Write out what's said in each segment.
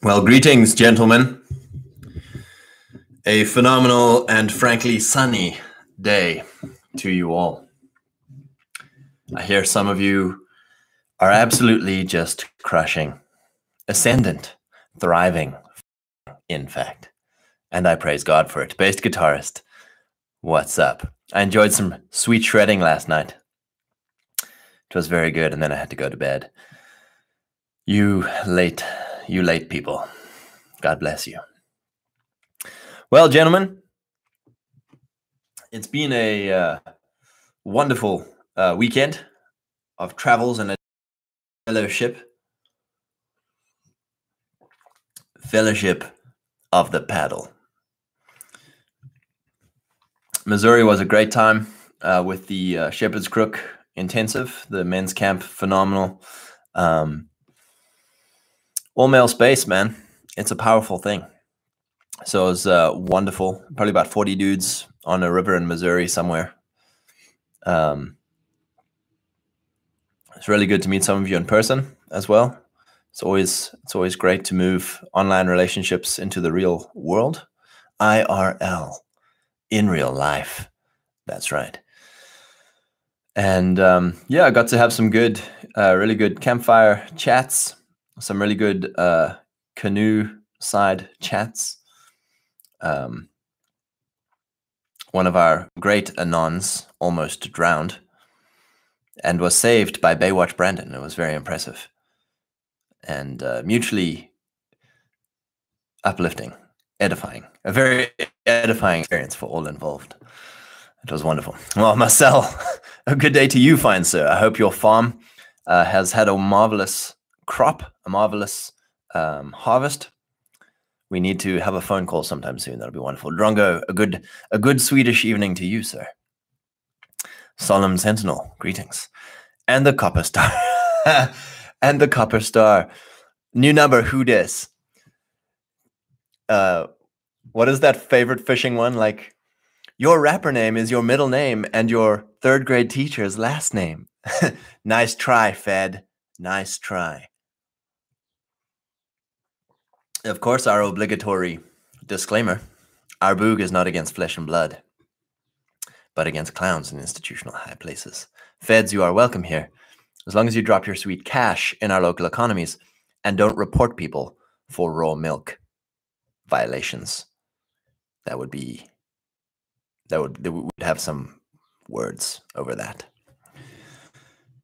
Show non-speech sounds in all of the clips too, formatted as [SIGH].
Well, greetings, gentlemen. A phenomenal and frankly sunny day to you all. I hear some of you are absolutely just crushing, ascendant, thriving, in fact. And I praise God for it. Bass guitarist, what's up? I enjoyed some sweet shredding last night. It was very good, and then I had to go to bed. You late you late people. God bless you. Well, gentlemen, it's been a uh, wonderful uh, weekend of travels and a fellowship. Fellowship of the paddle. Missouri was a great time uh, with the uh, Shepherd's Crook intensive, the men's camp, phenomenal. Um, all male space, man. It's a powerful thing. So it was uh, wonderful. Probably about 40 dudes on a river in Missouri somewhere. Um, it's really good to meet some of you in person as well. It's always it's always great to move online relationships into the real world. IRL in real life. That's right. And um, yeah, I got to have some good, uh, really good campfire chats some really good uh, canoe side chats. Um, one of our great Anons almost drowned and was saved by Baywatch Brandon. It was very impressive and uh, mutually uplifting, edifying, a very edifying experience for all involved. It was wonderful. Well, Marcel, [LAUGHS] a good day to you, fine sir. I hope your farm uh, has had a marvelous crop, a marvelous um, harvest. We need to have a phone call sometime soon. That'll be wonderful. Drongo, a good a good Swedish evening to you, sir. Solemn Sentinel, greetings. And the Copper Star. [LAUGHS] and the Copper Star. New number, who dis? Uh what is that favorite phishing one? Like your rapper name is your middle name and your third grade teacher's last name. [LAUGHS] nice try, Fed. Nice try of course, our obligatory disclaimer our boog is not against flesh and blood, but against clowns in institutional high places. Feds, you are welcome here, as long as you drop your sweet cash in our local economies and don't report people for raw milk violations. That would be, that would, that would have some words over that.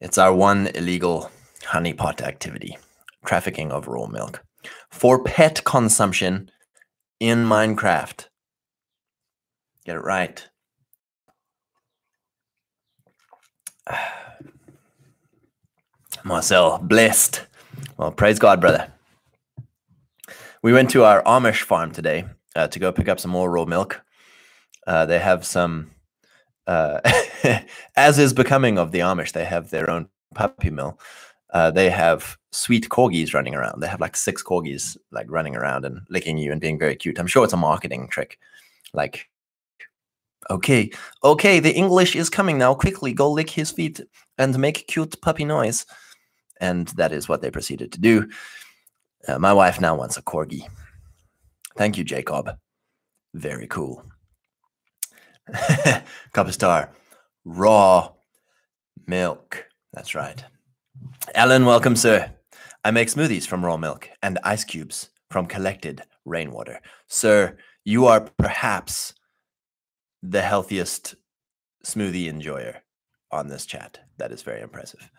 It's our one illegal honeypot activity trafficking of raw milk for pet consumption in Minecraft. Get it right. [SIGHS] Marcel, blessed. Well, praise God, brother. We went to our Amish farm today uh, to go pick up some more raw milk. Uh, they have some, uh, [LAUGHS] as is becoming of the Amish, they have their own puppy mill uh, they have sweet corgis running around. They have like six corgis like running around and licking you and being very cute. I'm sure it's a marketing trick. Like, okay, okay, the English is coming now. Quickly, go lick his feet and make cute puppy noise. And that is what they proceeded to do. Uh, my wife now wants a corgi. Thank you, Jacob. Very cool. [LAUGHS] Copper Star. Raw milk. That's right. Alan, welcome, sir. I make smoothies from raw milk and ice cubes from collected rainwater. Sir, you are perhaps the healthiest smoothie enjoyer on this chat. That is very impressive.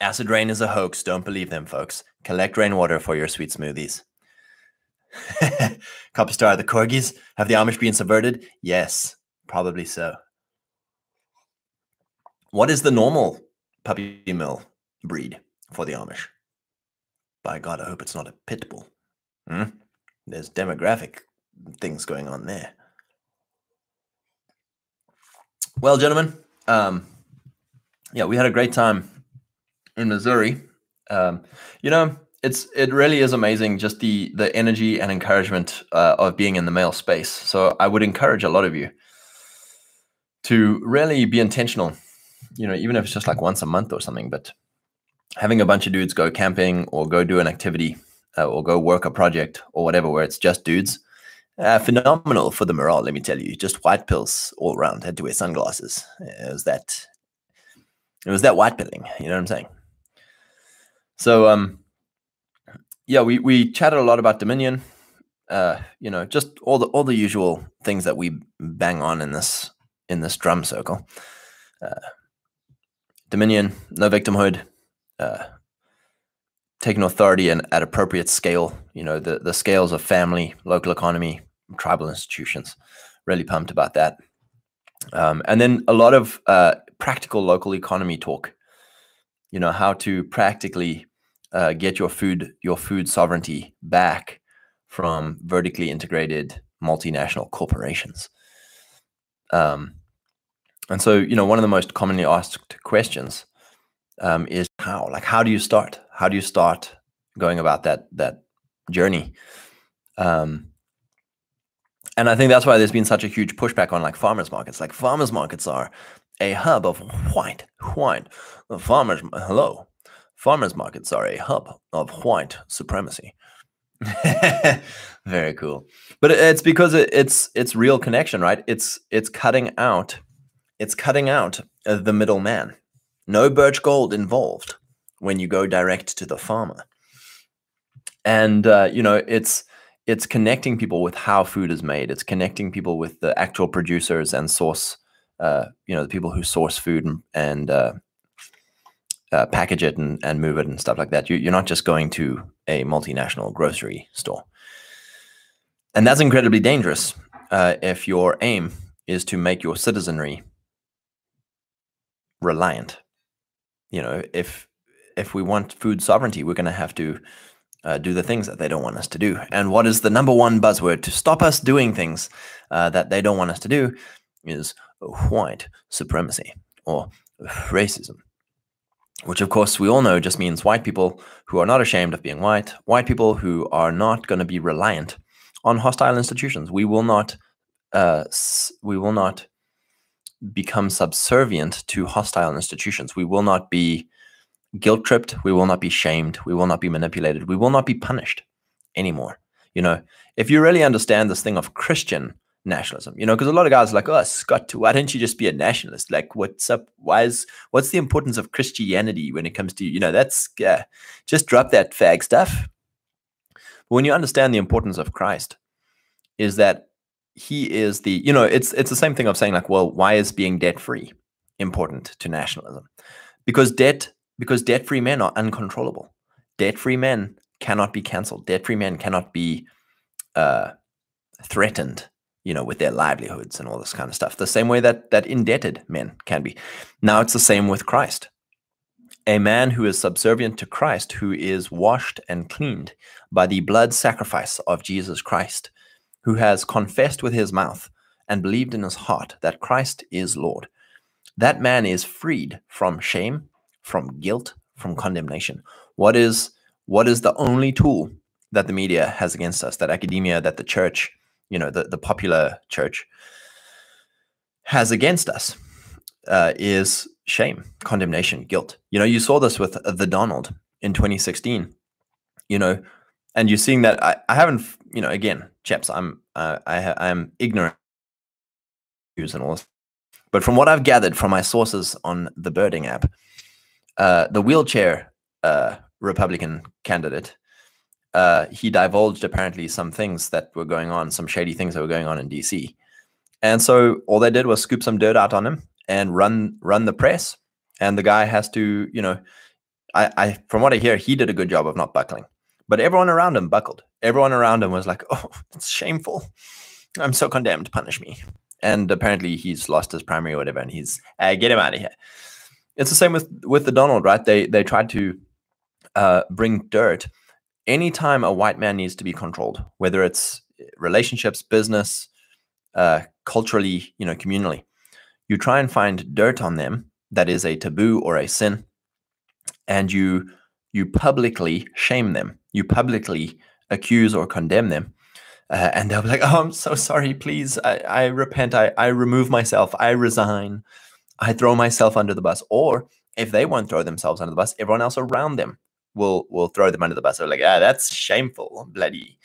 Acid rain is a hoax. Don't believe them, folks. Collect rainwater for your sweet smoothies. [LAUGHS] Copper Star, the corgis, have the Amish been subverted? Yes, probably so. What is the normal puppy mill breed for the Amish. By God, I hope it's not a pit bull. Hmm? There's demographic things going on there. Well, gentlemen, um, yeah, we had a great time in Missouri. Um, you know, it's it really is amazing just the the energy and encouragement uh, of being in the male space. So I would encourage a lot of you to really be intentional you know, even if it's just like once a month or something, but having a bunch of dudes go camping or go do an activity uh, or go work a project or whatever where it's just dudes. Uh, phenomenal for the morale, let me tell you. Just white pills all around. Had to wear sunglasses. It was that. It was that white pilling. You know what I'm saying? So um, yeah, we we chatted a lot about Dominion. Uh, you know, just all the all the usual things that we bang on in this in this drum circle. Uh, Dominion, no victimhood, uh, taking authority and at appropriate scale. You know, the the scales of family, local economy, tribal institutions. Really pumped about that. Um, and then a lot of uh, practical local economy talk. You know how to practically uh, get your food your food sovereignty back from vertically integrated multinational corporations. Um, and so, you know, one of the most commonly asked questions um, is how? Like, how do you start? How do you start going about that that journey? Um, and I think that's why there's been such a huge pushback on like farmers markets. Like farmers markets are a hub of white, white farmers. Hello, farmers markets are a hub of white supremacy. [LAUGHS] Very cool, but it's because it's it's real connection, right? It's it's cutting out, it's cutting out the middleman. No birch gold involved when you go direct to the farmer, and uh, you know it's it's connecting people with how food is made. It's connecting people with the actual producers and source, uh, you know, the people who source food and, and uh, uh, package it and, and move it and stuff like that. You, are not just going to a multinational grocery store. And that's incredibly dangerous uh, if your aim is to make your citizenry reliant. You know, if if we want food sovereignty, we're going to have to uh, do the things that they don't want us to do. And what is the number one buzzword to stop us doing things uh, that they don't want us to do is white supremacy or racism, which of course we all know just means white people who are not ashamed of being white, white people who are not going to be reliant on hostile institutions. We will not, uh, we will not become subservient to hostile institutions. We will not be guilt tripped. We will not be shamed. We will not be manipulated. We will not be punished anymore. You know, if you really understand this thing of Christian nationalism, you know, because a lot of guys are like, oh, Scott, why don't you just be a nationalist? Like, what's up? Why is, what's the importance of Christianity when it comes to, you know, that's, just drop that fag stuff. But when you understand the importance of Christ, is that he is the, you know, it's, it's the same thing of saying, like, well, why is being debt free important to nationalism? Because debt because debt free men are uncontrollable. Debt free men cannot be cancelled. Debt free men cannot be uh, threatened, you know, with their livelihoods and all this kind of stuff. The same way that that indebted men can be. Now it's the same with Christ. A man who is subservient to Christ, who is washed and cleaned by the blood sacrifice of Jesus Christ, who has confessed with his mouth and believed in his heart that Christ is Lord, that man is freed from shame from guilt, from condemnation? What is what is the only tool that the media has against us, that academia, that the church, you know, the, the popular church has against us uh, is shame, condemnation, guilt. You know, you saw this with the Donald in 2016, you know, and you're seeing that I, I haven't, you know, again, chaps, I'm, uh, I, I'm ignorant and all this. But from what I've gathered from my sources on the Birding app, uh, the wheelchair uh, Republican candidate, uh, he divulged apparently some things that were going on, some shady things that were going on in DC. And so all they did was scoop some dirt out on him and run run the press. And the guy has to, you know, I, I from what I hear, he did a good job of not buckling. But everyone around him buckled. Everyone around him was like, [LAUGHS] "Oh, it's shameful. I'm so condemned. Punish me." And apparently, he's lost his primary or whatever, and he's uh, get him out of here it's the same with with the Donald, right? They they tried to uh, bring dirt. Anytime a white man needs to be controlled, whether it's relationships, business, uh, culturally, you know, communally, you try and find dirt on them that is a taboo or a sin, and you you publicly shame them. You publicly accuse or condemn them. Uh, and they'll be like, [LAUGHS] "Oh, I'm so sorry. Please, I, I repent. I, I remove myself. I resign." I throw myself under the bus. Or if they won't throw themselves under the bus, everyone else around them will will throw them under the bus. They're like, ah, that's shameful, bloody,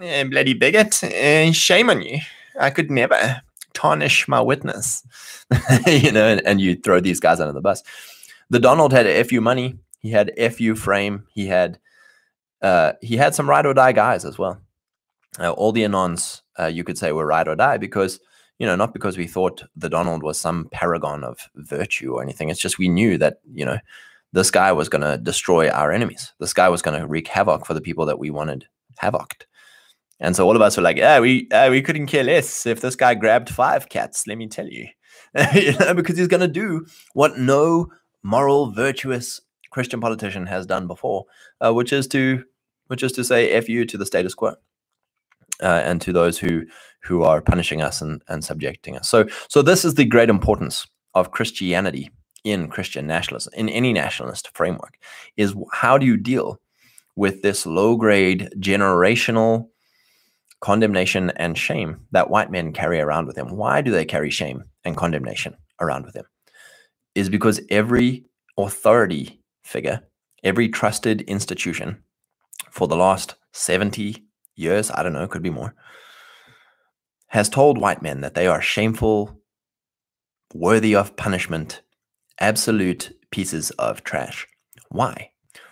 eh, bloody bigot. Eh, shame on you. I could never tarnish my witness, [LAUGHS] you know. And, and you throw these guys under the bus. The Donald had FU money. He had FU frame. He had uh, he had some ride or die guys as well. Uh, all the anons, uh, you could say, were ride or die because you know not because we thought the Donald was some paragon of virtue or anything. It's just we knew that you know this guy was going to destroy our enemies. This guy was going to wreak havoc for the people that we wanted havoced. And so all of us were like, yeah, we uh, we couldn't care less if this guy grabbed five cats. Let me tell you, [LAUGHS] you know, because he's going to do what no moral, virtuous Christian politician has done before, uh, which is to which is to say, "f you" to the status quo, uh, and to those who who are punishing us and, and subjecting us. So, so this is the great importance of Christianity in Christian nationalism, in any nationalist framework, is how do you deal with this low grade generational condemnation and shame that white men carry around with them? Why do they carry shame and condemnation around with them? Is because every authority figure, every trusted institution for the last 70 years, I don't know, could be more, has told white men that they are shameful, worthy of punishment, absolute pieces of trash. Why?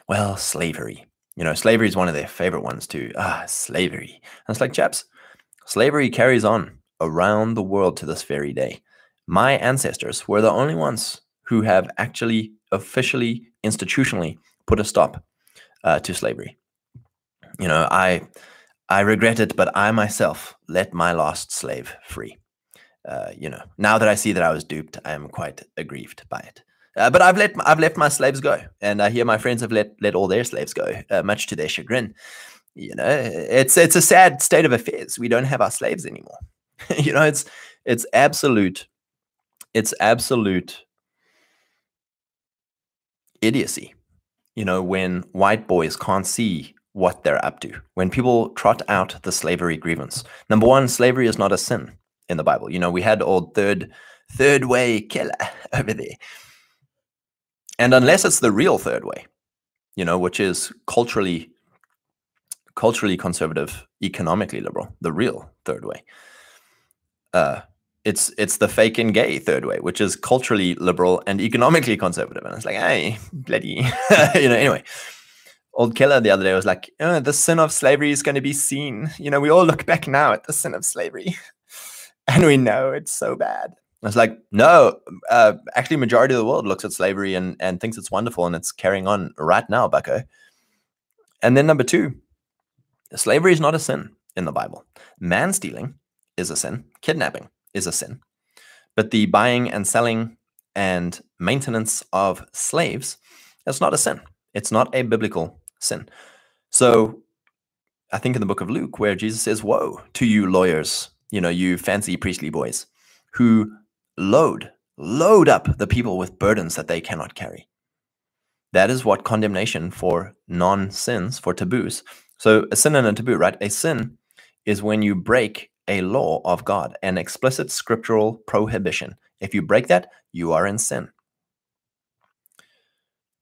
Well, slavery. You know, slavery is one of their favorite ones too. Ah, slavery. And it's like, chaps, slavery carries on around the world to this very day. My ancestors were the only ones who have actually officially, institutionally put a stop uh, to slavery. You know, I I regret it, but I myself let my lost slave free. Uh, you know, now that I see that I was duped, I am quite aggrieved by it. Uh, but I've let I've left my slaves go, and I hear my friends have let let all their slaves go, uh, much to their chagrin. You know, it's it's a sad state of affairs. We don't have our slaves anymore. [LAUGHS] you know, it's it's absolute, it's absolute idiocy. You know, when white boys can't see what they're up to. When people trot out the slavery grievance, number one, slavery is not a sin in the Bible. You know, we had old third third way killer [LAUGHS] over there. And unless it's the real third way, you know, which is culturally culturally conservative, economically liberal, the real third way. Uh, it's it's the fake and gay third way, which is culturally liberal and economically conservative. And it's like, hey, bloody, [LAUGHS] you know. Anyway, old Keller the other day was like, oh, the sin of slavery is going to be seen. You know, we all look back now at the sin of slavery, [LAUGHS] and we know it's so bad. I was like, no, uh, actually, majority of the world looks at slavery and, and thinks it's wonderful and it's carrying on right now, bucko. And then number two, slavery is not a sin in the Bible. Man stealing is a sin. Kidnapping is a sin. But the buying and selling and maintenance of slaves, that's not a sin. It's not a biblical sin. So I think in the book of Luke, where Jesus says, Woe to you lawyers, you know, you fancy priestly boys who load, load up the people with burdens that they cannot carry. That is what condemnation for non sins, for taboos. So, a sin and a taboo, right? A sin is when you break a law of God, an explicit scriptural prohibition. If you break that, you are in sin.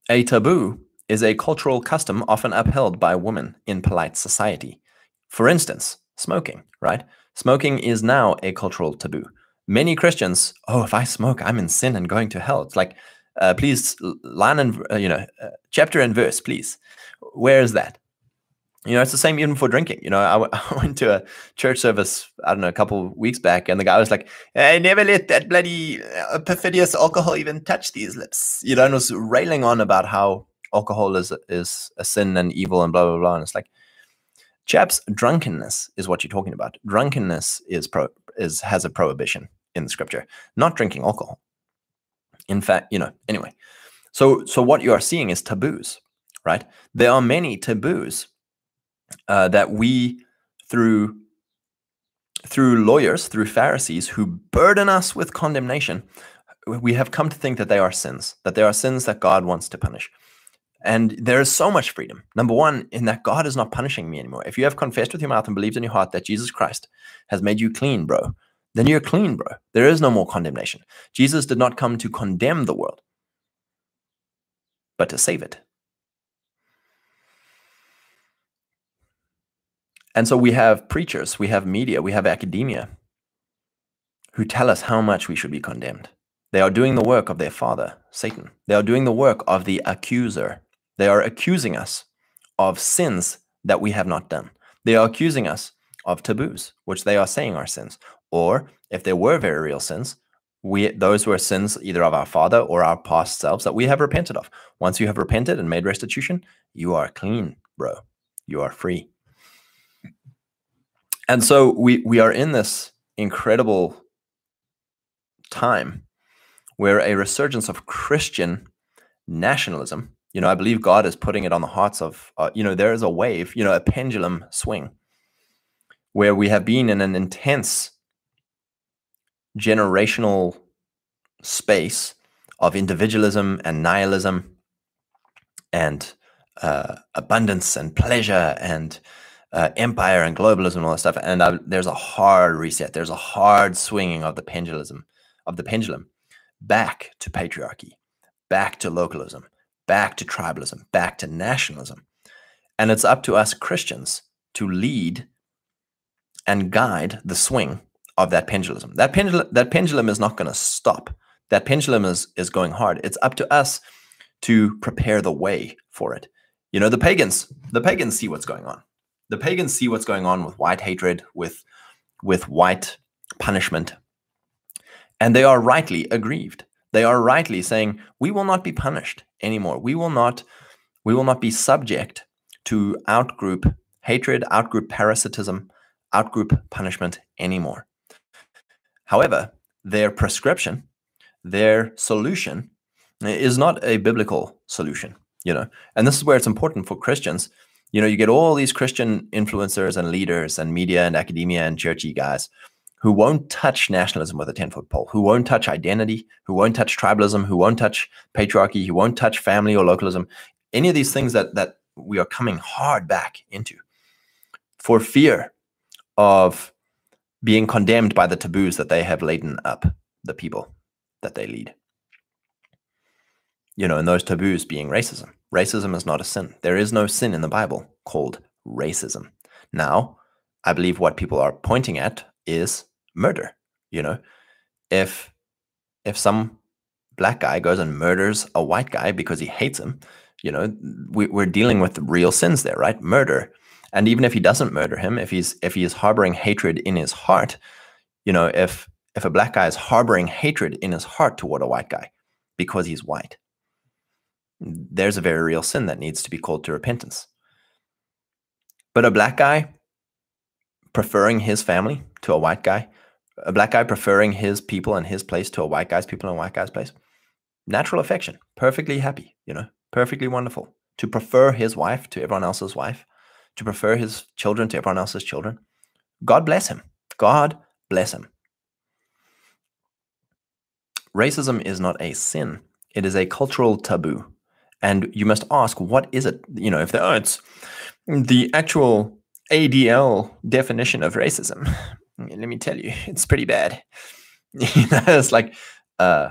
A taboo is a cultural custom often upheld by women in polite society. For instance, smoking, right? Smoking is now a cultural taboo many Christians, oh, if I smoke, I'm in sin and going to hell. It's like, uh, please, line and uh, you know, uh, chapter and verse, please. Where is that? You know, it's the same even for drinking. You know, I, w- [LAUGHS] I went to a church service, I don't know, a couple weeks back, and the guy was like, "I never let that bloody uh, perfidious alcohol even touch these lips." You know, and was railing on about how alcohol is is a sin and evil and blah blah blah. And it's like, chaps, drunkenness is what you're talking about. Drunkenness is pro is has a prohibition in the scripture, not drinking alcohol. In fact, you know, anyway. So so what you are seeing is taboos, right? There are many taboos uh, that we through through lawyers, through Pharisees who burden us with condemnation, we have come to think that they are sins, that they are sins that God wants to punish. And there is so much freedom. Number one, in that God is not punishing me anymore. If you have confessed with your mouth and believed in your heart that Jesus Christ has made you clean, bro, then you're clean, bro. There is no more condemnation. Jesus did not come to condemn the world, but to save it. And so we have preachers, we have media, we have academia who tell us how much we should be condemned. They are doing the work of their father, Satan. They are doing the work of the accuser, they are accusing us of sins that we have not done. They are accusing us of taboos, which they are saying are sins. Or if there were very real sins, we those were sins either of our father or our past selves that we have repented of. Once you have repented and made restitution, you are clean, bro. You are free. And so we we are in this incredible time where a resurgence of Christian nationalism, you know, I believe God is putting it on the hearts of, uh, you know, there is a wave, you know, a pendulum swing where we have been in an intense generational space of individualism and nihilism and uh, abundance and pleasure and uh, empire and globalism and all that stuff. And I, there's a hard reset. There's a hard swinging of the pendulum, of the pendulum, back to patriarchy, back to localism, back to tribalism, back to nationalism. And it's up to us Christians to lead and guide the swing of that pendulum. That pendulum, that pendulum is not going to stop. That pendulum is is going hard. It's up to us to prepare the way for it. You know, the pagans, the pagans see what's going on. The pagans see what's going on with white hatred, with with white punishment, and they are rightly aggrieved. They are rightly saying, "We will not be punished anymore. We will not, we will not be subject to outgroup hatred, outgroup parasitism, outgroup punishment anymore." However, their prescription, their solution eh, is not a biblical solution, you know. And this is where it's important for Christians. You know, you get all these Christian influencers and leaders and media and academia and churchy guys who won't touch nationalism with a 10 foot pole, who won't touch identity, who won't touch tribalism, who won't touch patriarchy, who won't touch family or localism, any of these things that, that we are coming hard back into for fear of being condemned by the taboos that they have laden up the people that they lead. You know, and those taboos being racism. Racism is not a sin. There is no sin in the Bible called racism. Now, I believe what people are pointing at is murder. You know, if if some black guy goes and murders a white guy because he hates him, you know, we, we're dealing with real sins there, right? Murder and even if he doesn't murder him if he's if he is harboring hatred in his heart you know if if a black guy is harboring hatred in his heart toward a white guy because he's white there's a very real sin that needs to be called to repentance but a black guy preferring his family to a white guy a black guy preferring his people and his place to a white guy's people and a white guy's place natural affection perfectly happy you know perfectly wonderful to prefer his wife to everyone else's wife to prefer his children to everyone else's children. God bless him. God bless him. Racism is not a sin, it is a cultural taboo. And you must ask, what is it? You know, if the, oh, it's the actual ADL definition of racism. [LAUGHS] Let me tell you, [LAUGHS] it's pretty bad. [LAUGHS] it's like uh,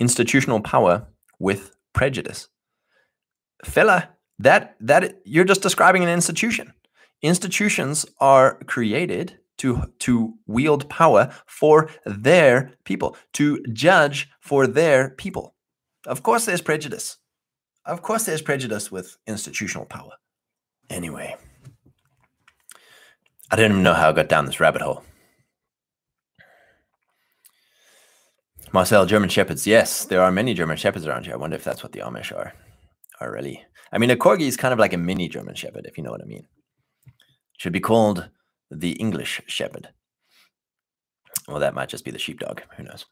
institutional power with prejudice. Fella, that that you're just describing an institution. Institutions are created to to wield power for their people to judge for their people. Of course there's prejudice. Of course there's prejudice with institutional power. Anyway i didn't even know how i got down this rabbit hole marcel german shepherds yes there are many german shepherds around here i wonder if that's what the amish are are really I mean, a corgi is kind of like a mini German Shepherd, if you know what I mean. Should be called the English Shepherd. Well, that might just be the sheepdog. Who knows?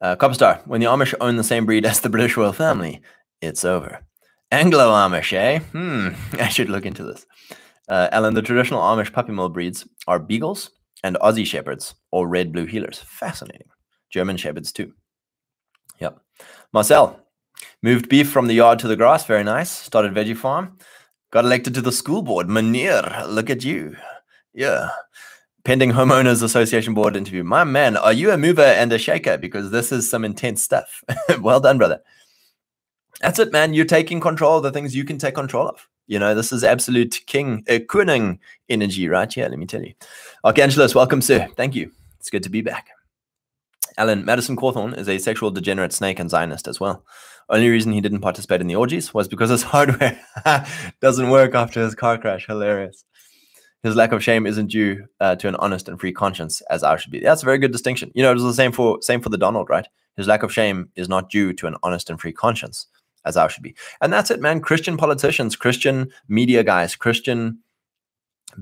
Uh, Copperstar, when the Amish own the same breed as the British royal family, it's over. Anglo Amish, eh? Hmm, [LAUGHS] I should look into this. Uh, Alan, the traditional Amish puppy mill breeds are Beagles and Aussie Shepherds or Red Blue Heelers. Fascinating. German Shepherds, too. Yep. Marcel, Moved beef from the yard to the grass. Very nice. Started veggie farm. Got elected to the school board. Manir, look at you. Yeah. Pending homeowners association board interview. My man, are you a mover and a shaker? Because this is some intense stuff. [LAUGHS] well done, brother. That's it, man. You're taking control of the things you can take control of. You know, this is absolute king, uh, Kuning energy right here. Let me tell you. Archangelus, welcome, sir. Thank you. It's good to be back. Alan, Madison Cawthorn is a sexual degenerate snake and Zionist as well. Only reason he didn't participate in the orgies was because his [LAUGHS] hardware [LAUGHS] doesn't work after his car crash. Hilarious. His lack of shame isn't due uh, to an honest and free conscience, as ours should be. That's a very good distinction. You know, it was the same for same for the Donald, right? His lack of shame is not due to an honest and free conscience, as ours should be. And that's it, man. Christian politicians, Christian media guys, Christian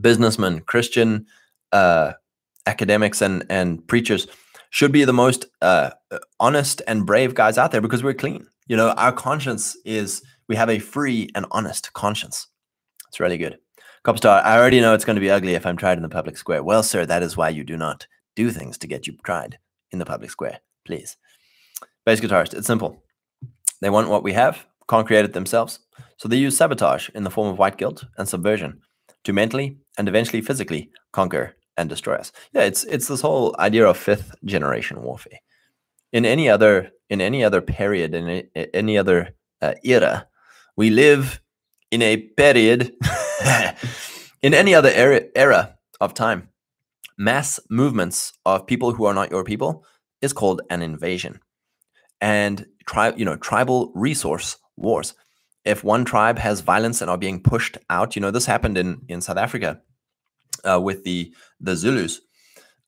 businessmen, Christian uh, academics, and and preachers should be the most uh, honest and brave guys out there because we're clean. You know, our conscience is, we have a free and honest conscience. It's really good. Copstar, I already know it's going to be ugly if I'm tried in the public square. Well, sir, that is why you do not do things to get you tried in the public square. Please. Bass guitarist, it's simple. They want what we have, can't create it themselves. So they use sabotage in the form of white guilt and subversion to mentally and eventually physically conquer and destroy us. Yeah, it's it's this whole idea of fifth generation warfare. In any other in any other period in any other uh, era, we live in a period [LAUGHS] in any other era, era of time. Mass movements of people who are not your people is called an invasion, and tri- you know tribal resource wars. If one tribe has violence and are being pushed out, you know this happened in in South Africa uh, with the the Zulus.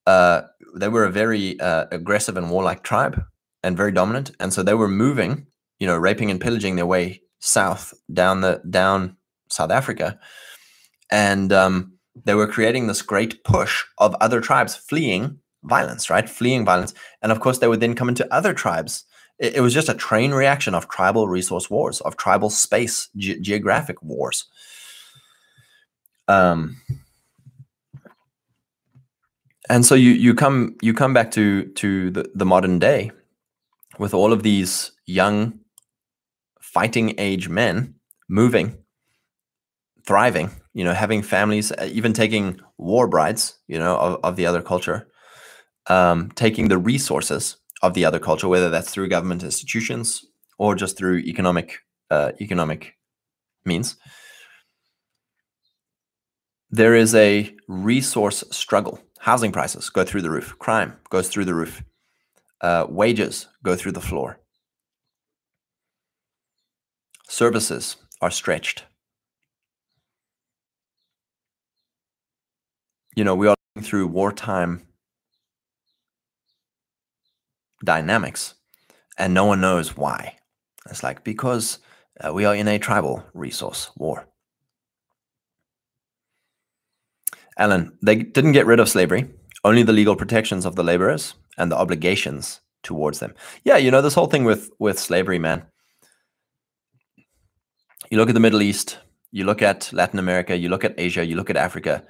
Uh, they were a very uh, aggressive and warlike tribe and very dominant, and so they were moving, you know, raping and pillaging their way south down the down South Africa, and um, they were creating this great push of other tribes fleeing violence, right? Fleeing violence, and of course they would then come into other tribes. It, it was just a train reaction of tribal resource wars, of tribal space ge- geographic wars. Um, and so you you come you come back to to the, the modern day with all of these young fighting age men moving thriving you know having families uh, even taking war brides you know of, of the other culture um, taking the resources of the other culture whether that's through government institutions or just through economic uh, economic means there is a resource struggle Housing prices go through the roof. Crime goes through the roof. Uh, wages go through the floor. Services are stretched. You know, we are through wartime dynamics, and no one knows why. It's like because uh, we are in a tribal resource war. Alan, they didn't get rid of slavery, only the legal protections of the laborers and the obligations towards them. Yeah, you know, this whole thing with with slavery, man. You look at the Middle East, you look at Latin America, you look at Asia, you look at Africa.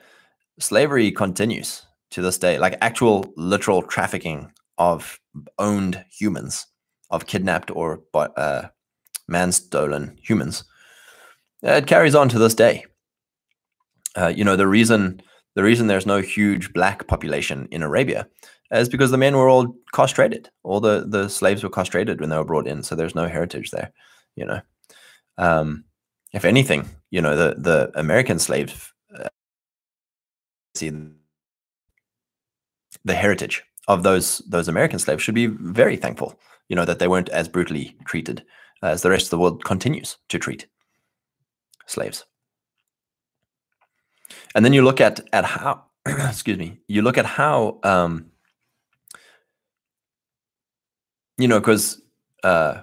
Slavery continues to this day, like actual literal trafficking of owned humans, of kidnapped or uh, man stolen humans. It carries on to this day. Uh, you know, the reason the reason there's no huge black population in Arabia is because the men were all castrated. All the, the slaves were castrated when they were brought in, so there's no heritage there. You know, um, if anything, you know the the American slaves uh, see the heritage of those those American slaves should be very thankful. You know that they weren't as brutally treated as the rest of the world continues to treat slaves and then you look at at how [CLEARS THROAT] excuse me you look at how um you know because uh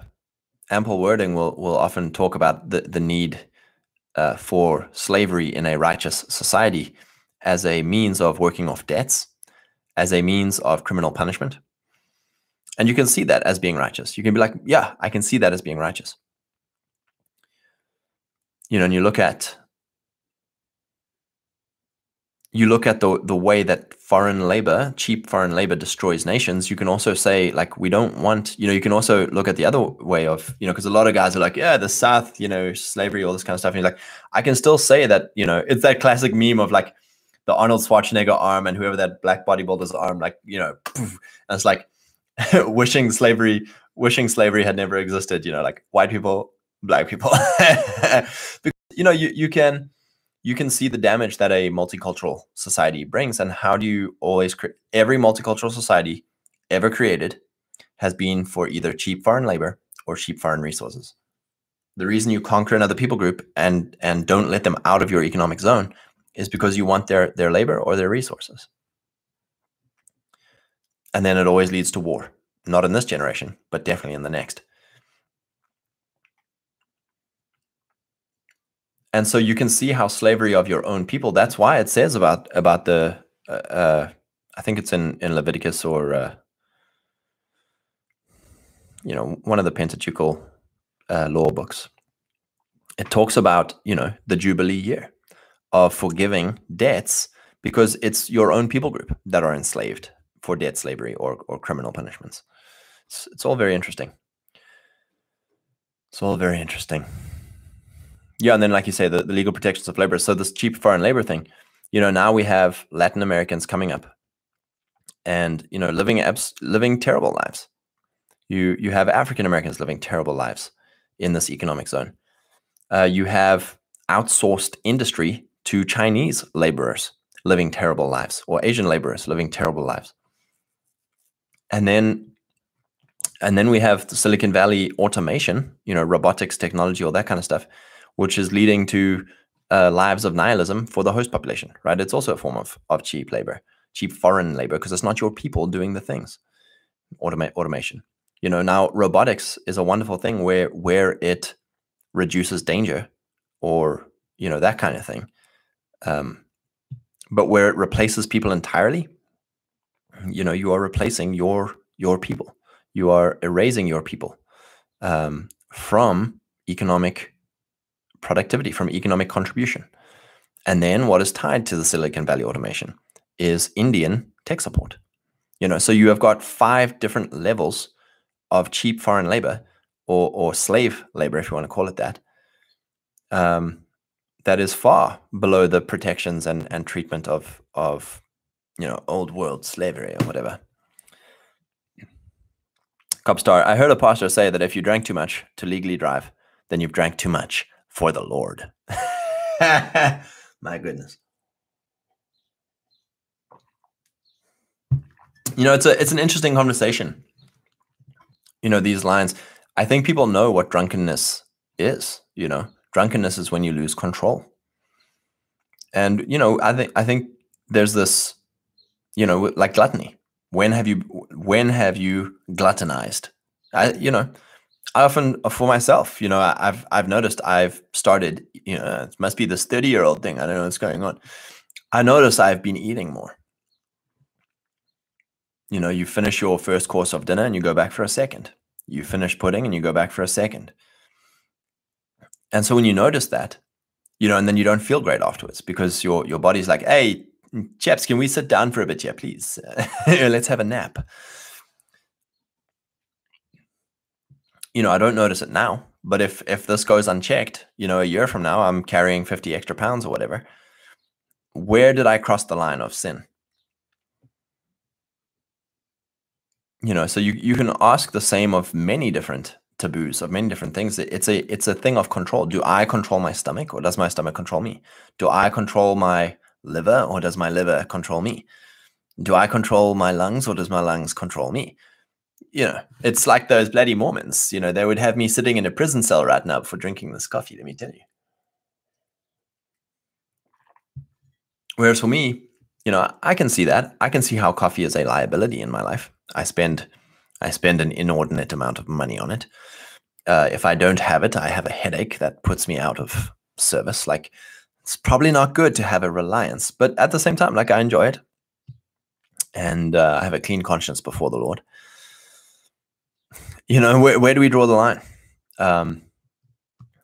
ample wording will will often talk about the the need uh, for slavery in a righteous society as a means of working off debts as a means of criminal punishment and you can see that as being righteous you can be like yeah i can see that as being righteous you know and you look at you look at the the way that foreign labor, cheap foreign labor destroys nations, you can also say like we don't want, you know, you can also look at the other way of, you know, because a lot of guys are like, yeah, the South, you know, slavery, all this kind of stuff. And you're like, I can still say that, you know, it's that classic meme of like the Arnold Schwarzenegger arm and whoever that black bodybuilder's arm, like, you know, [LAUGHS] and it's like [LAUGHS] wishing slavery, wishing slavery had never existed, you know, like white people, black people. [LAUGHS] you know you you can you can see the damage that a multicultural society brings and how do you always cre- every multicultural society ever created has been for either cheap foreign labor or cheap foreign resources the reason you conquer another people group and and don't let them out of your economic zone is because you want their their labor or their resources. And then it always leads to war. Not in this generation but definitely in the next. And so you can see how slavery of your own people that's why it says about about the uh, uh, i think it's in in leviticus or uh, you know one of the pentateuchal uh, law books. It talks about you know the jubilee year of forgiving debts because it's your own people group that are enslaved for debt slavery or, or criminal punishments it's, it's all very interesting it's all very interesting yeah, and then like you say, the, the legal protections of labor. So this cheap foreign labor thing, you know, now we have Latin Americans coming up and you know living abs- living terrible lives. You you have African Americans living terrible lives in this economic zone. Uh, you have outsourced industry to Chinese laborers living terrible lives, or Asian laborers living terrible lives. And then and then we have the Silicon Valley automation, you know, robotics technology, all that kind of stuff which is leading to uh, lives of nihilism for the host population, right? It's also a form of, of cheap labor, cheap foreign labor, because it's not your people doing the things. Automa- automation. You know, now robotics is a wonderful thing where where it reduces danger or you know that kind of thing. Um, but where it replaces people entirely, you know, you are replacing your your people. You are erasing your people um, from economic productivity, from economic contribution. And then what is tied to the Silicon Valley automation is Indian tech support. You know, so you have got five different levels of cheap foreign labor or, or slave labor, if you want to call it that, um, that is far below the protections and, and treatment of, of, you know, old world slavery or whatever. Copstar, I heard a pastor say that if you drank too much to legally drive, then you've drank too much for the Lord. [LAUGHS] My goodness. You know, it's a it's an interesting conversation. You know, these lines. I think people know what drunkenness is, you know. Drunkenness is when you lose control. And, you know, I think I think there's this, you know, like gluttony. When have you when have you gluttonized? I, you know, I often for myself, you know, I've I've noticed I've started, you know, it must be this 30 year old thing. I don't know what's going on. I notice I've been eating more. You know, you finish your first course of dinner and you go back for a second. You finish pudding and you go back for a second. And so when you notice that, you know, and then you don't feel great afterwards because your your body's like, hey, chaps, can we sit down for a bit here, please? [LAUGHS] Let's have a nap. you know, I don't notice it now. But if if this goes unchecked, you know, a year from now, I'm carrying 50 extra pounds or whatever. Where did I cross the line of sin? You know, so you you can ask the same of many different taboos of many different things. It's a it's a thing of control. Do I control my stomach or does my stomach control me? Do I control my liver or does my liver control me? Do I control my lungs or does my lungs control me? you know, it's like those bloody Mormons. You know, they would have me sitting in a prison cell right now for drinking this coffee. Let me tell you. Whereas for me, you know, I can see that. I can see how coffee is a liability in my life. I spend, I spend an inordinate amount of money on it. Uh, if I don't have it, I have a headache that puts me out of service. Like, it's probably not good to have a reliance, but at the same time, like I enjoy it, and uh, I have a clean conscience before the Lord you know where, where do we draw the line um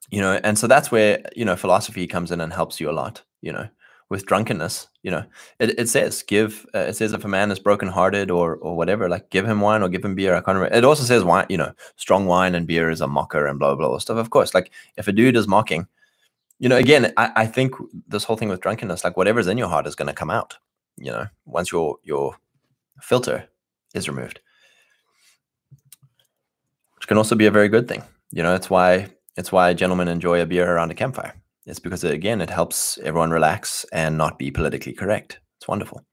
you know and so that's where you know philosophy comes in and helps you a lot you know with drunkenness you know it, it says give uh, it says if a man is brokenhearted or or whatever like give him wine or give him beer i can't remember it also says wine you know strong wine and beer is a mocker and blah blah blah stuff of course like if a dude is mocking you know again i, I think this whole thing with drunkenness like whatever's in your heart is going to come out you know once your your filter is removed which can also be a very good thing. You know, it's why it's why gentlemen enjoy a beer around a campfire. It's because again, it helps everyone relax and not be politically correct. It's wonderful.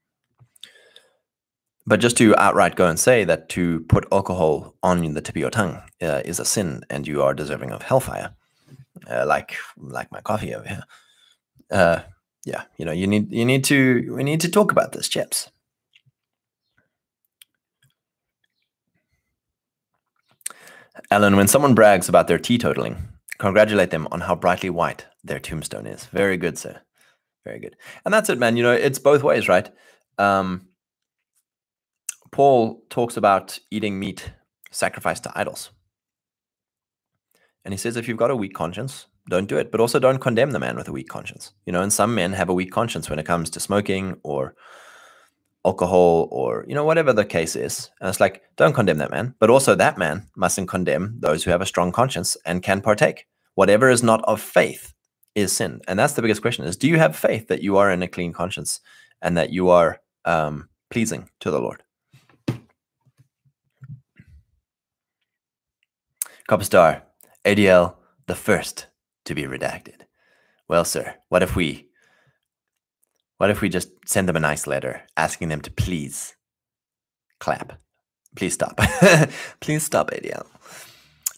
But just to outright go and say that to put alcohol on the tip of your tongue uh, is a sin and you are deserving of hellfire, uh, like like my coffee over here. Uh, yeah, you know, you need you need to we need to talk about this, chaps. Alan, when someone brags about their teetotaling, congratulate them on how brightly white their tombstone is. Very good, sir. Very good. And that's it, man. You know, it's both ways, right? Um, Paul talks about eating meat sacrificed to idols. And he says if you've got a weak conscience, don't do it. But also don't condemn the man with a weak conscience. You know, and some men have a weak conscience when it comes to smoking or alcohol or, you know, whatever the case is. And it's like, don't condemn that man. But also that man mustn't condemn those who have a strong conscience and can partake. Whatever is not of faith is sin. And that's the biggest question is do you have faith that you are in a clean conscience and that you are um, pleasing to the Lord? Copper Star, ADL, the first to be redacted. Well, sir, what if we what if we just send them a nice letter asking them to please clap? Please stop. [LAUGHS] please stop, ADL.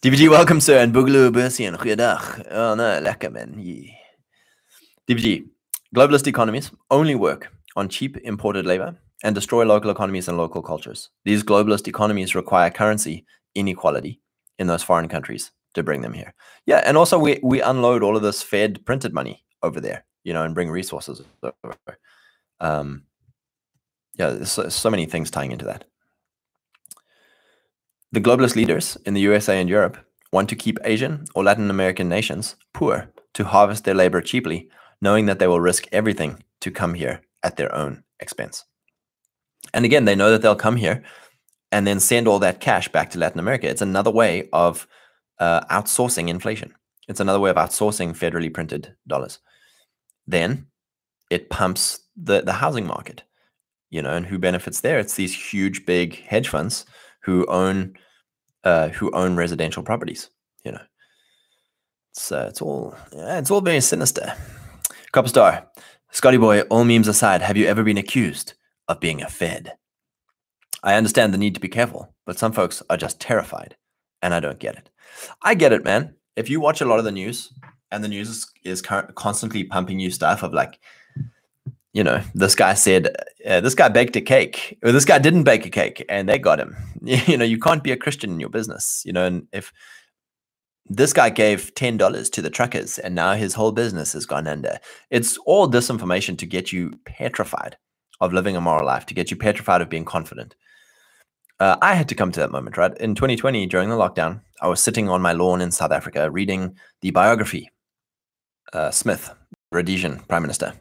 DVG, welcome, sir, and Boogaloo Bersian. Goeiedag. Oh, no, lekker, man. Yeah. DVG, globalist economies only work on cheap imported labor and destroy local economies and local cultures. These globalist economies require currency inequality in those foreign countries to bring them here. Yeah, and also we we unload all of this Fed printed money over there, you know, and bring resources over. Um, yeah, there's so, so many things tying into that. The globalist leaders in the USA and Europe want to keep Asian or Latin American nations poor to harvest their labor cheaply, knowing that they will risk everything to come here at their own expense. And again, they know that they'll come here and then send all that cash back to Latin America. It's another way of uh, outsourcing inflation. It's another way of outsourcing federally printed dollars. Then it pumps the, the housing market, you know, and who benefits there? It's these huge, big hedge funds who own uh, who own residential properties. You know, uh, it's all yeah, it's all very sinister. Copper Star, Scotty Boy. All memes aside, have you ever been accused of being a Fed? I understand the need to be careful, but some folks are just terrified, and I don't get it. I get it, man. If you watch a lot of the news and the news is, is constantly pumping you stuff of like, you know, this guy said, uh, this guy baked a cake, or this guy didn't bake a cake, and they got him. [LAUGHS] You know, you can't be a Christian in your business. You know, and if this guy gave ten dollars to the truckers, and now his whole business has gone under, it's all disinformation to get you petrified of living a moral life, to get you petrified of being confident. Uh, I had to come to that moment, right? In 2020, during the lockdown, I was sitting on my lawn in South Africa reading the biography, uh, Smith, Rhodesian Prime Minister.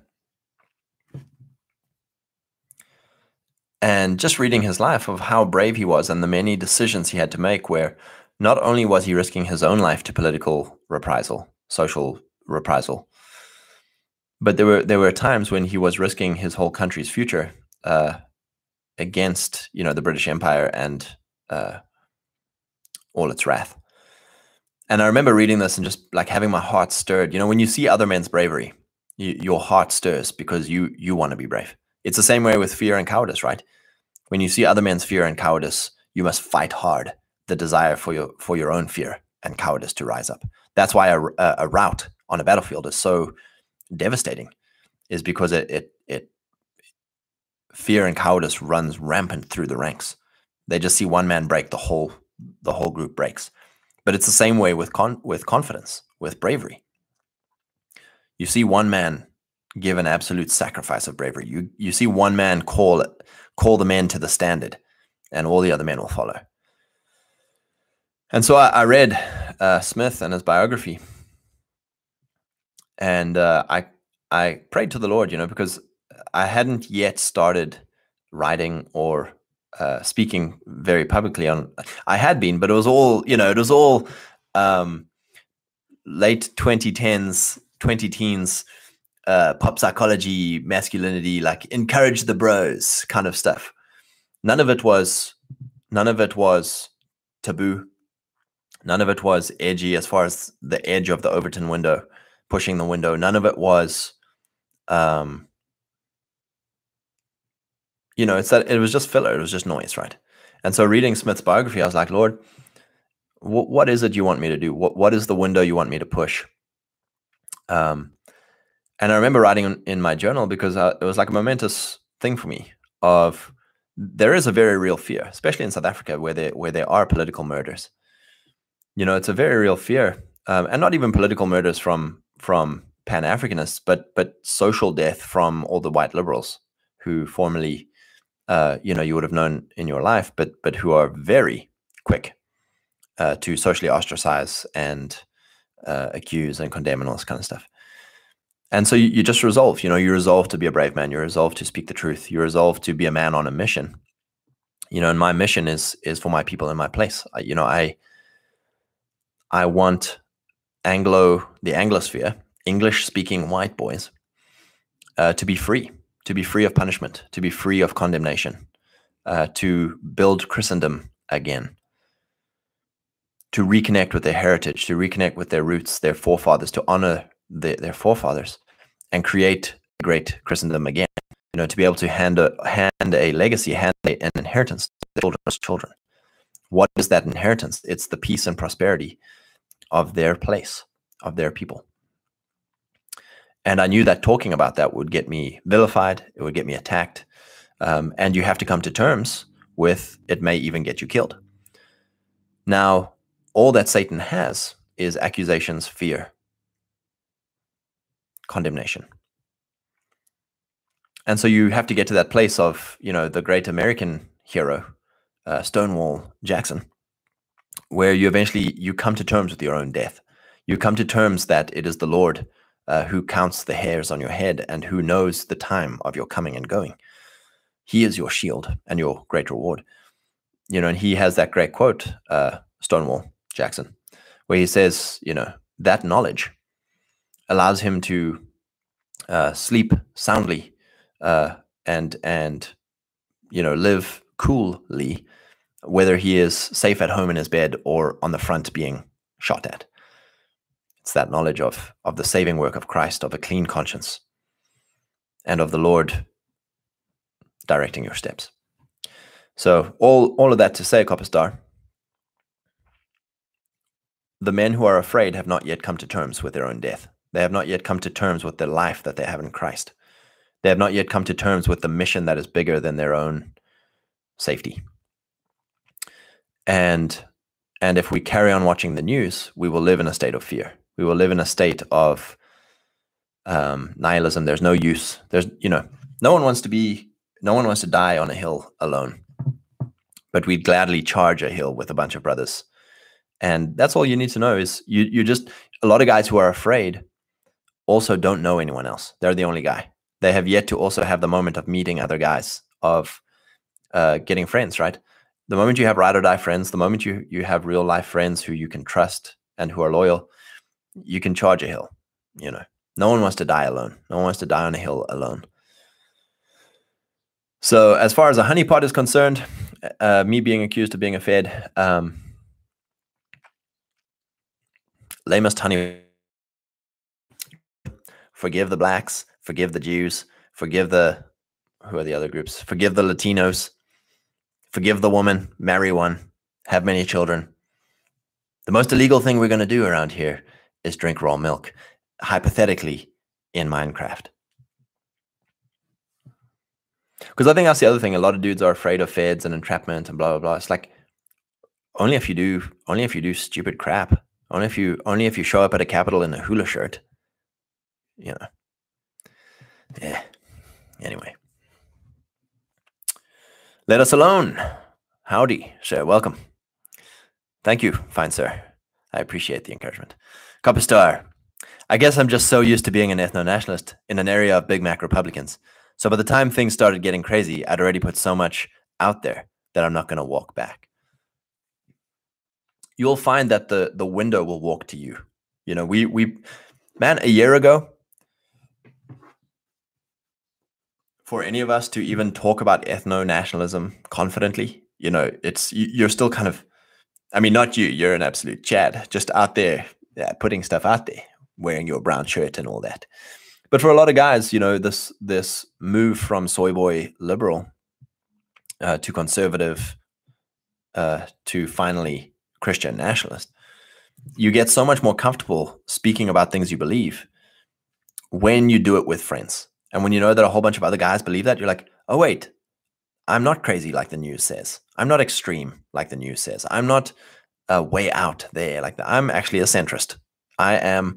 And just reading his life of how brave he was and the many decisions he had to make, where not only was he risking his own life to political reprisal, social reprisal, but there were there were times when he was risking his whole country's future uh, against you know the British Empire and uh, all its wrath. And I remember reading this and just like having my heart stirred. You know, when you see other men's bravery, you, your heart stirs because you you want to be brave. It's the same way with fear and cowardice, right? When you see other men's fear and cowardice, you must fight hard the desire for your for your own fear and cowardice to rise up. That's why a, a, a rout on a battlefield is so devastating, is because it it it fear and cowardice runs rampant through the ranks. They just see one man break, the whole the whole group breaks. But it's the same way with con- with confidence, with bravery. You see one man give an absolute sacrifice of bravery. You you see one man call call the men to the standard, and all the other men will follow. And so I, I read uh, Smith and his biography, and uh, I I prayed to the Lord, you know, because I hadn't yet started writing or uh, speaking very publicly on. I had been, but it was all you know. It was all um, late 2010s, 20 teens, uh, pop psychology, masculinity, like encourage the bros kind of stuff. None of it was. None of it was taboo. None of it was edgy as far as the edge of the Overton window pushing the window. None of it was, um, you know, it's that it was just filler. It was just noise, right? And so reading Smith's biography, I was like, Lord, wh- what is it you want me to do? What what is the window you want me to push? Um, and I remember writing in my journal because uh, it was like a momentous thing for me. Of there is a very real fear, especially in South Africa, where there where there are political murders. You know, it's a very real fear, um, and not even political murders from from Pan Africanists, but but social death from all the white liberals who formerly, uh, you know, you would have known in your life, but but who are very quick uh, to socially ostracize and uh, accuse and condemn and all this kind of stuff. And so you, you, just resolve, you know, you resolve to be a brave man. You resolve to speak the truth. You resolve to be a man on a mission. You know, and my mission is is for my people in my place. I, you know, I I want Anglo the Anglosphere, English speaking white boys, uh, to be free, to be free of punishment, to be free of condemnation, uh, to build Christendom again, to reconnect with their heritage, to reconnect with their roots, their forefathers, to honor the, their forefathers, and create great Christendom again. You know, to be able to hand a hand a legacy, hand a, an inheritance to the children's children. What is that inheritance? It's the peace and prosperity of their place, of their people. And I knew that talking about that would get me vilified, it would get me attacked. Um, and you have to come to terms with it may even get you killed. Now, all that Satan has is accusations, fear, condemnation. And so you have to get to that place of, you know, the great American hero, uh, Stonewall Jackson, where you eventually you come to terms with your own death. You come to terms that it is the Lord uh, who counts the hairs on your head and who knows the time of your coming and going. He is your shield and your great reward. You know, and he has that great quote, uh, Stonewall Jackson, where he says, you know, that knowledge allows him to uh, sleep soundly uh, and and you know live coolly, whether he is safe at home in his bed or on the front being shot at. It's that knowledge of of the saving work of Christ, of a clean conscience, and of the Lord directing your steps. So all all of that to say, Copper Star, the men who are afraid have not yet come to terms with their own death. They have not yet come to terms with the life that they have in Christ. They have not yet come to terms with the mission that is bigger than their own safety. And and if we carry on watching the news, we will live in a state of fear. We will live in a state of um, nihilism. There's no use. There's you know, no one wants to be, no one wants to die on a hill alone. But we'd gladly charge a hill with a bunch of brothers. And that's all you need to know is you you just a lot of guys who are afraid also don't know anyone else. They're the only guy. They have yet to also have the moment of meeting other guys, of uh, getting friends, right? The moment you have ride or die friends, the moment you you have real life friends who you can trust and who are loyal, you can charge a hill. You know, no one wants to die alone. No one wants to die on a hill alone. So, as far as a honeypot is concerned, uh, me being accused of being a Fed, um, lamest honey forgive the blacks, forgive the Jews, forgive the who are the other groups? Forgive the Latinos, forgive the woman, marry one, have many children. The most illegal thing we're going to do around here is drink raw milk, hypothetically in Minecraft. Because I think that's the other thing. A lot of dudes are afraid of feds and entrapment and blah blah blah. It's like only if you do only if you do stupid crap. Only if you only if you show up at a capital in a hula shirt you know. Yeah. Anyway. Let us alone. Howdy, sir. Welcome. Thank you, fine sir. I appreciate the encouragement. Copper Star. I guess I'm just so used to being an ethno nationalist in an area of Big Mac Republicans. So by the time things started getting crazy, I'd already put so much out there that I'm not going to walk back. You'll find that the the window will walk to you. You know, we we man, a year ago, for any of us to even talk about ethno nationalism confidently, you know, it's you're still kind of, I mean, not you, you're an absolute Chad, just out there, yeah, putting stuff out there. wearing your brown shirt and all that. But for a lot of guys, you know, this this move from soy boy liberal uh, to conservative uh, to finally Christian nationalist, you get so much more comfortable speaking about things you believe when you do it with friends. And when you know that a whole bunch of other guys believe that, you're like, oh, wait, I'm not crazy like the news says. I'm not extreme like the news says. I'm not way out there like that. I'm actually a centrist. I am,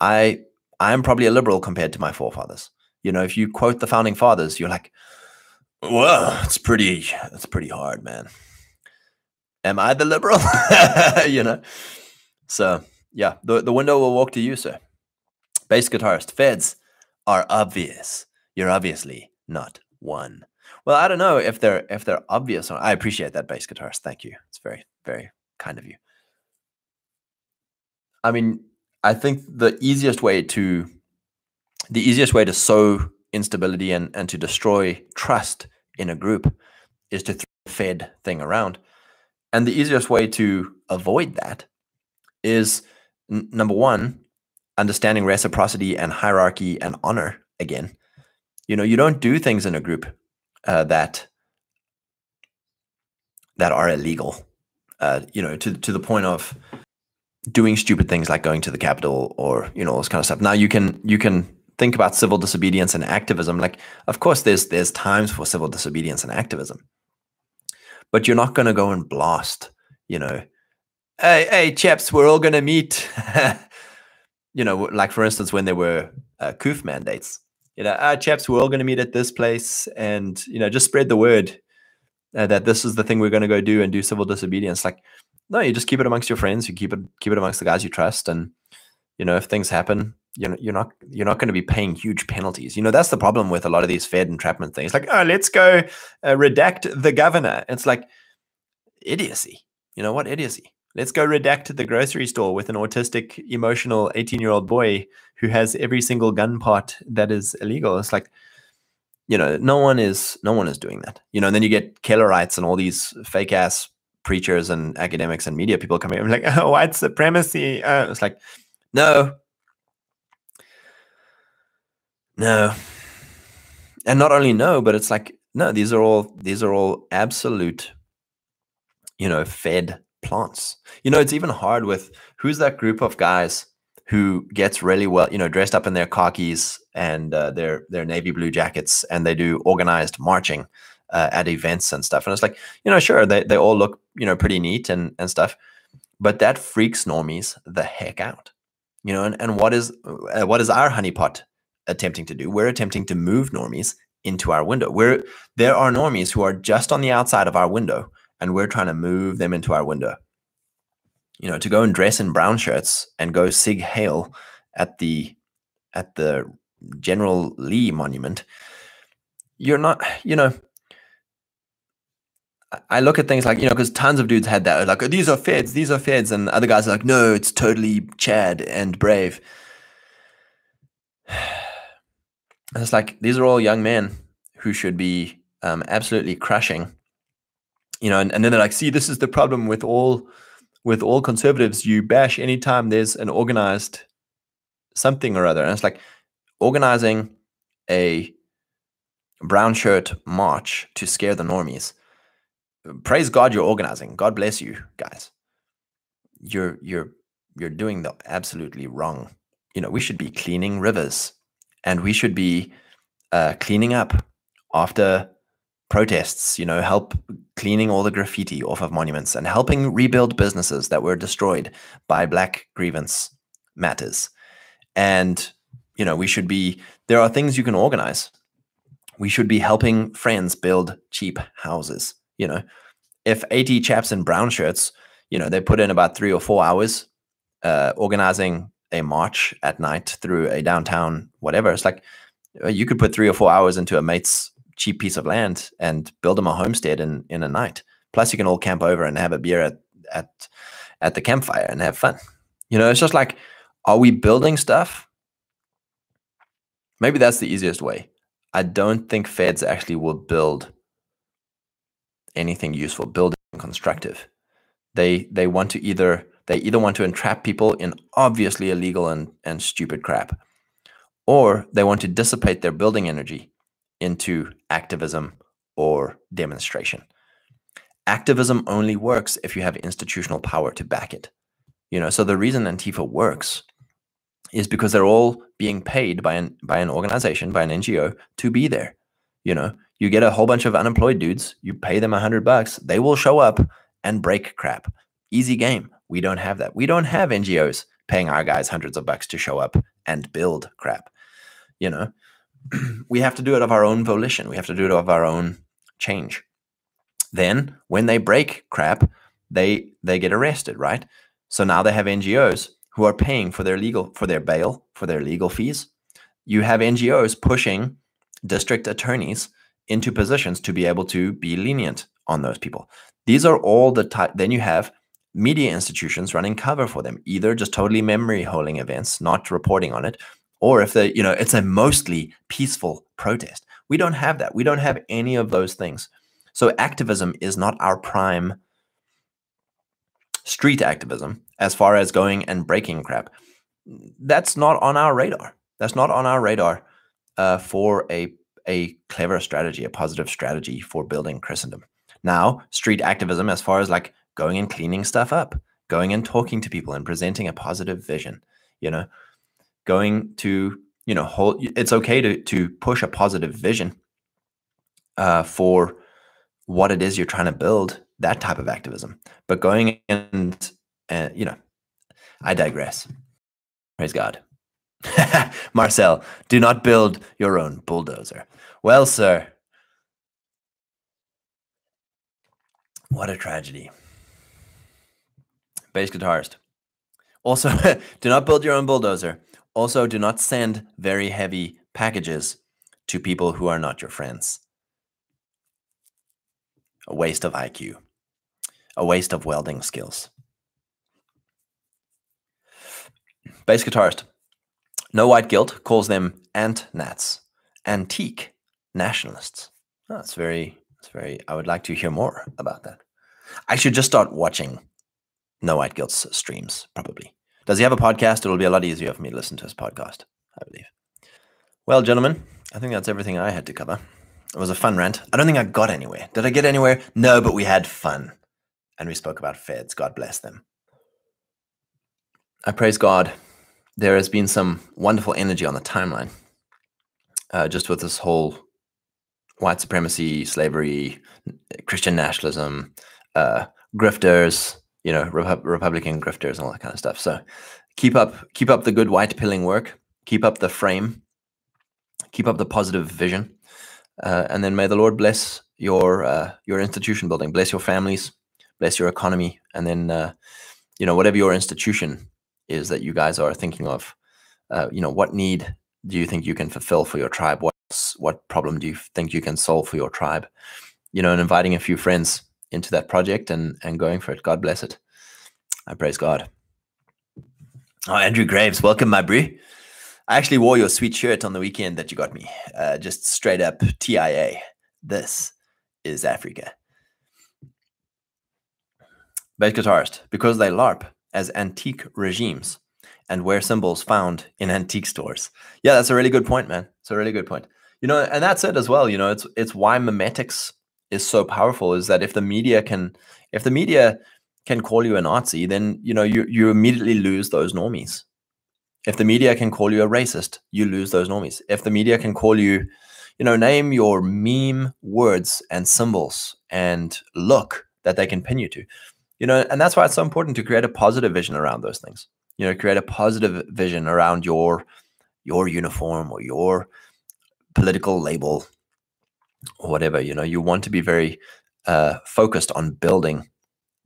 I, I am probably a liberal compared to my forefathers. You know, if you quote the founding fathers, you're like, well, it's pretty, it's pretty hard, man. Am I the liberal? [LAUGHS] you know? So yeah, the, the window will walk to you, sir. Bass guitarist, feds are obvious. You're obviously not one. Well, I don't know if they're if they're obvious. Or, I appreciate that bass guitarist. Thank you. It's very very kind of you. I mean, I think the easiest way to the easiest way to sow instability and and to destroy trust in a group is to throw a fed thing around. And the easiest way to avoid that is number one, understanding reciprocity and hierarchy and honor again. You know, you don't do things in a group uh, that that are illegal. Uh, you know, to to the point of doing stupid things like going to the capital or you know all this kind of stuff. Now you can you can think about civil disobedience and activism. Like, of course, there's there's times for civil disobedience and activism, but you're not going to go and blast. You know, hey hey chaps, we're all going to meet. [LAUGHS] you know, like for instance, when there were uh, COOF mandates, you know, ah, chaps, we're all going to meet at this place, and you know, just spread the word uh, that this is the thing we're going to go do and do civil disobedience. Like, no, you just keep it amongst your friends. You keep it keep it amongst the guys you trust, and you know, if things happen, you know, you're not you're not going to be paying huge penalties. You know, that's the problem with a lot of these Fed entrapment things. Like, oh, let's go uh, redact the governor. It's like idiocy. You know what idiocy? Let's go redact the grocery store with an autistic, emotional 18 year old boy who has every single gun part that is illegal. It's like, you know, no one is no one is doing that. You know, and then you get Kellerites and all these fake ass preachers and academics and media people coming in like, [LAUGHS] oh, white supremacy. Uh, it's like, no, no, and not only no, but it's like, no, these are all these are all absolute, you know, fed plants. You know, it's even hard with who's that group of guys who gets really well, you know, dressed up in their khakis and uh, their their navy blue jackets, and they do organized marching uh, at events and stuff. And it's like, you know, sure, they they all look, you know, pretty neat and and stuff, but that freaks normies the heck out. You know, and, and what is uh, what is our honeypot attempting to do? We're attempting to move normies into our window. Where there are normies who are just on the outside of our window and we're trying to move them into our window. You know, to go and dress in brown shirts and go sig Heil at the at the General Lee monument, you're not, you know. I look at things like, you know, because tons of dudes had that, like, these are feds, these are feds. And other guys are like, no, it's totally Chad and brave. [SIGHS] And it's like, these are all young men who should be um, absolutely crushing you know, and, and then they're like, see, this is the problem with all with all conservatives. You bash anytime there's an organized something or other. And it's like organizing a brown shirt march to scare the normies. Praise God you're organizing. God bless you, guys. You're you're you're doing the absolutely wrong. You know, we should be cleaning rivers and we should be uh, cleaning up after protests, you know, help cleaning all the graffiti off of monuments and helping rebuild businesses that were destroyed by black grievance matters. And, you know, we should be, there are things you can organize. We should be helping friends build cheap houses. You know, if 80 chaps in brown shirts, you know, they put in about three or four hours uh, organizing a march at night through a downtown, whatever, it's like uh, you could put three or four hours into a mate's cheap piece of land and build them a homestead in in a night. Plus, you can all camp over and have a beer at at at the campfire and have fun. You know, it's just like, are we building stuff? Maybe that's the easiest way. I don't think feds actually will build anything useful, building constructive. They they want to either They either want to entrap people in obviously illegal and, and stupid crap, or they want to dissipate their building energy into activism or demonstration. Activism only works if you have institutional power to back it. You know, so the reason Antifa works is because they're all being paid by an by an organization, by an NGO to be there. You know, you get a whole bunch of unemployed dudes, you pay them a hundred bucks, they will show up and break crap. Easy game. We don't have that. We don't have NGOs paying our guys hundreds of bucks to show up and build crap. You know, [CLEARS THROAT] we have to do it of our own volition. We have to do it of our own change. Then when they break crap, they they get arrested, right? So now they have NGOs who are paying for their legal for their bail, for their legal fees. You have NGOs pushing district attorneys into positions to be able to be lenient on those people. These are all the type then you have media institutions running cover for them, either just totally memory holding events, not reporting on it, or if they, you know, it's a mostly peaceful protest. We don't have that. We don't have any of those things. So activism is not our prime street activism as far as going and breaking crap. That's not on our radar. That's not on our radar uh, for a a clever strategy, a positive strategy for building Christendom. Now, street activism, as far as like going and cleaning stuff up, going and talking to people and presenting a positive vision, you know, going to you know hold. It's okay to to push a positive vision uh, for what it is you're trying to build that type of activism. But going and, uh, you know, I digress. Praise God. [LAUGHS] Marcel, do not build your own bulldozer. Well, sir, what a tragedy. Bass guitarist. Also, [LAUGHS] do not build your own bulldozer. Also, do not send very heavy packages to people who are not your friends. A waste of IQ a waste of welding skills. Bass guitarist. No White Guilt calls them ant nats, antique nationalists. Oh, that's very, that's very, I would like to hear more about that. I should just start watching No White Guilt's streams, probably. Does he have a podcast? It'll be a lot easier for me to listen to his podcast, I believe. Well, gentlemen, I think that's everything I had to cover. It was a fun rant. I don't think I got anywhere. Did I get anywhere? No, but we had fun and we spoke about feds. God bless them. I praise God. There has been some wonderful energy on the timeline, uh, just with this whole white supremacy, slavery, Christian nationalism, uh, grifters, you know, Repu- Republican grifters, and all that kind of stuff. So keep up, keep up the good white pilling work. Keep up the frame. Keep up the positive vision, uh, and then may the Lord bless your uh, your institution building, bless your families, bless your economy, and then uh, you know whatever your institution is that you guys are thinking of. Uh, you know, what need do you think you can fulfill for your tribe? What what problem do you think you can solve for your tribe? You know, and inviting a few friends into that project and and going for it. God bless it. I praise God. Oh, Andrew Graves, welcome, my bro. I actually wore your sweet shirt on the weekend that you got me. Uh, just straight up TIA. This is Africa bass guitarist because they LARP as antique regimes and wear symbols found in antique stores. Yeah, that's a really good point, man. It's a really good point. You know, and that's it as well. You know, it's it's why memetics is so powerful. Is that if the media can, if the media can call you a Nazi, then you know you you immediately lose those normies. If the media can call you a racist, you lose those normies. If the media can call you, you know, name your meme words and symbols and look that they can pin you to you know and that's why it's so important to create a positive vision around those things you know create a positive vision around your your uniform or your political label or whatever you know you want to be very uh, focused on building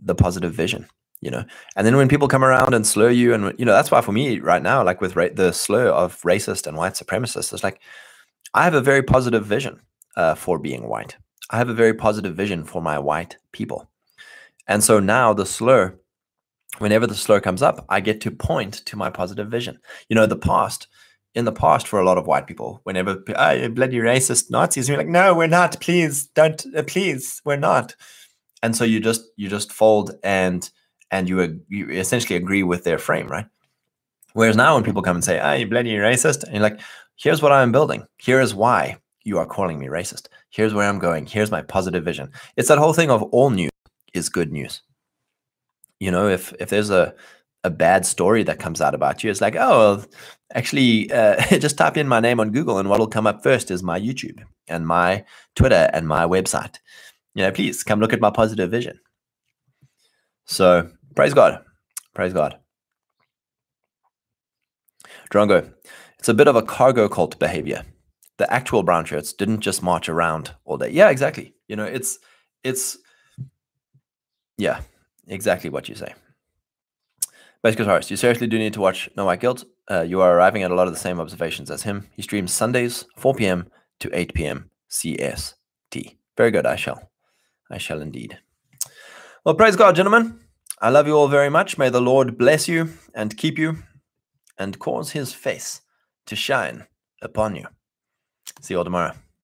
the positive vision you know? And then when people come around and slur you and you know that's why for me right now like with ra- the slur of racist and white supremacists it's like i have a very positive vision uh, for being white. I have a very positive vision for my white people. And so now the slur, whenever the slur comes up, I get to point to my positive vision. You know, the past, in the past, for a lot of white people, whenever oh, bloody racist Nazis, you're like, no, we're not. Please don't. Uh, please, we're not. And so you just you just fold and and you, you essentially agree with their frame, right? Whereas now when people come and say, ah, you bloody racist, and you're like, here's what I'm building. Here is why you are calling me racist. Here's where I'm going. Here's my positive vision. It's that whole thing of all news is good news. You know, if if there's a a bad story that comes out about you, it's like, oh, actually, uh, [LAUGHS] just type in my name on Google, and what'll come up first is my YouTube and my Twitter and my website. You know, please come look at my positive vision. So praise God, praise God. Drongo, it's a bit of a cargo cult behavior. The actual brown shirts didn't just march around all day. Yeah, exactly. You know, it's it's yeah, exactly what you say. Bass guitarist, you seriously do need to watch No White Guilt. Uh, you are arriving at a lot of the same observations as him. He streams Sundays, 4 p.m. to 8 p.m. CST. Very good. I shall. I shall indeed. Well, praise God, gentlemen. I love you all very much. May the Lord bless you and keep you and cause his face to shine upon you. See you all tomorrow.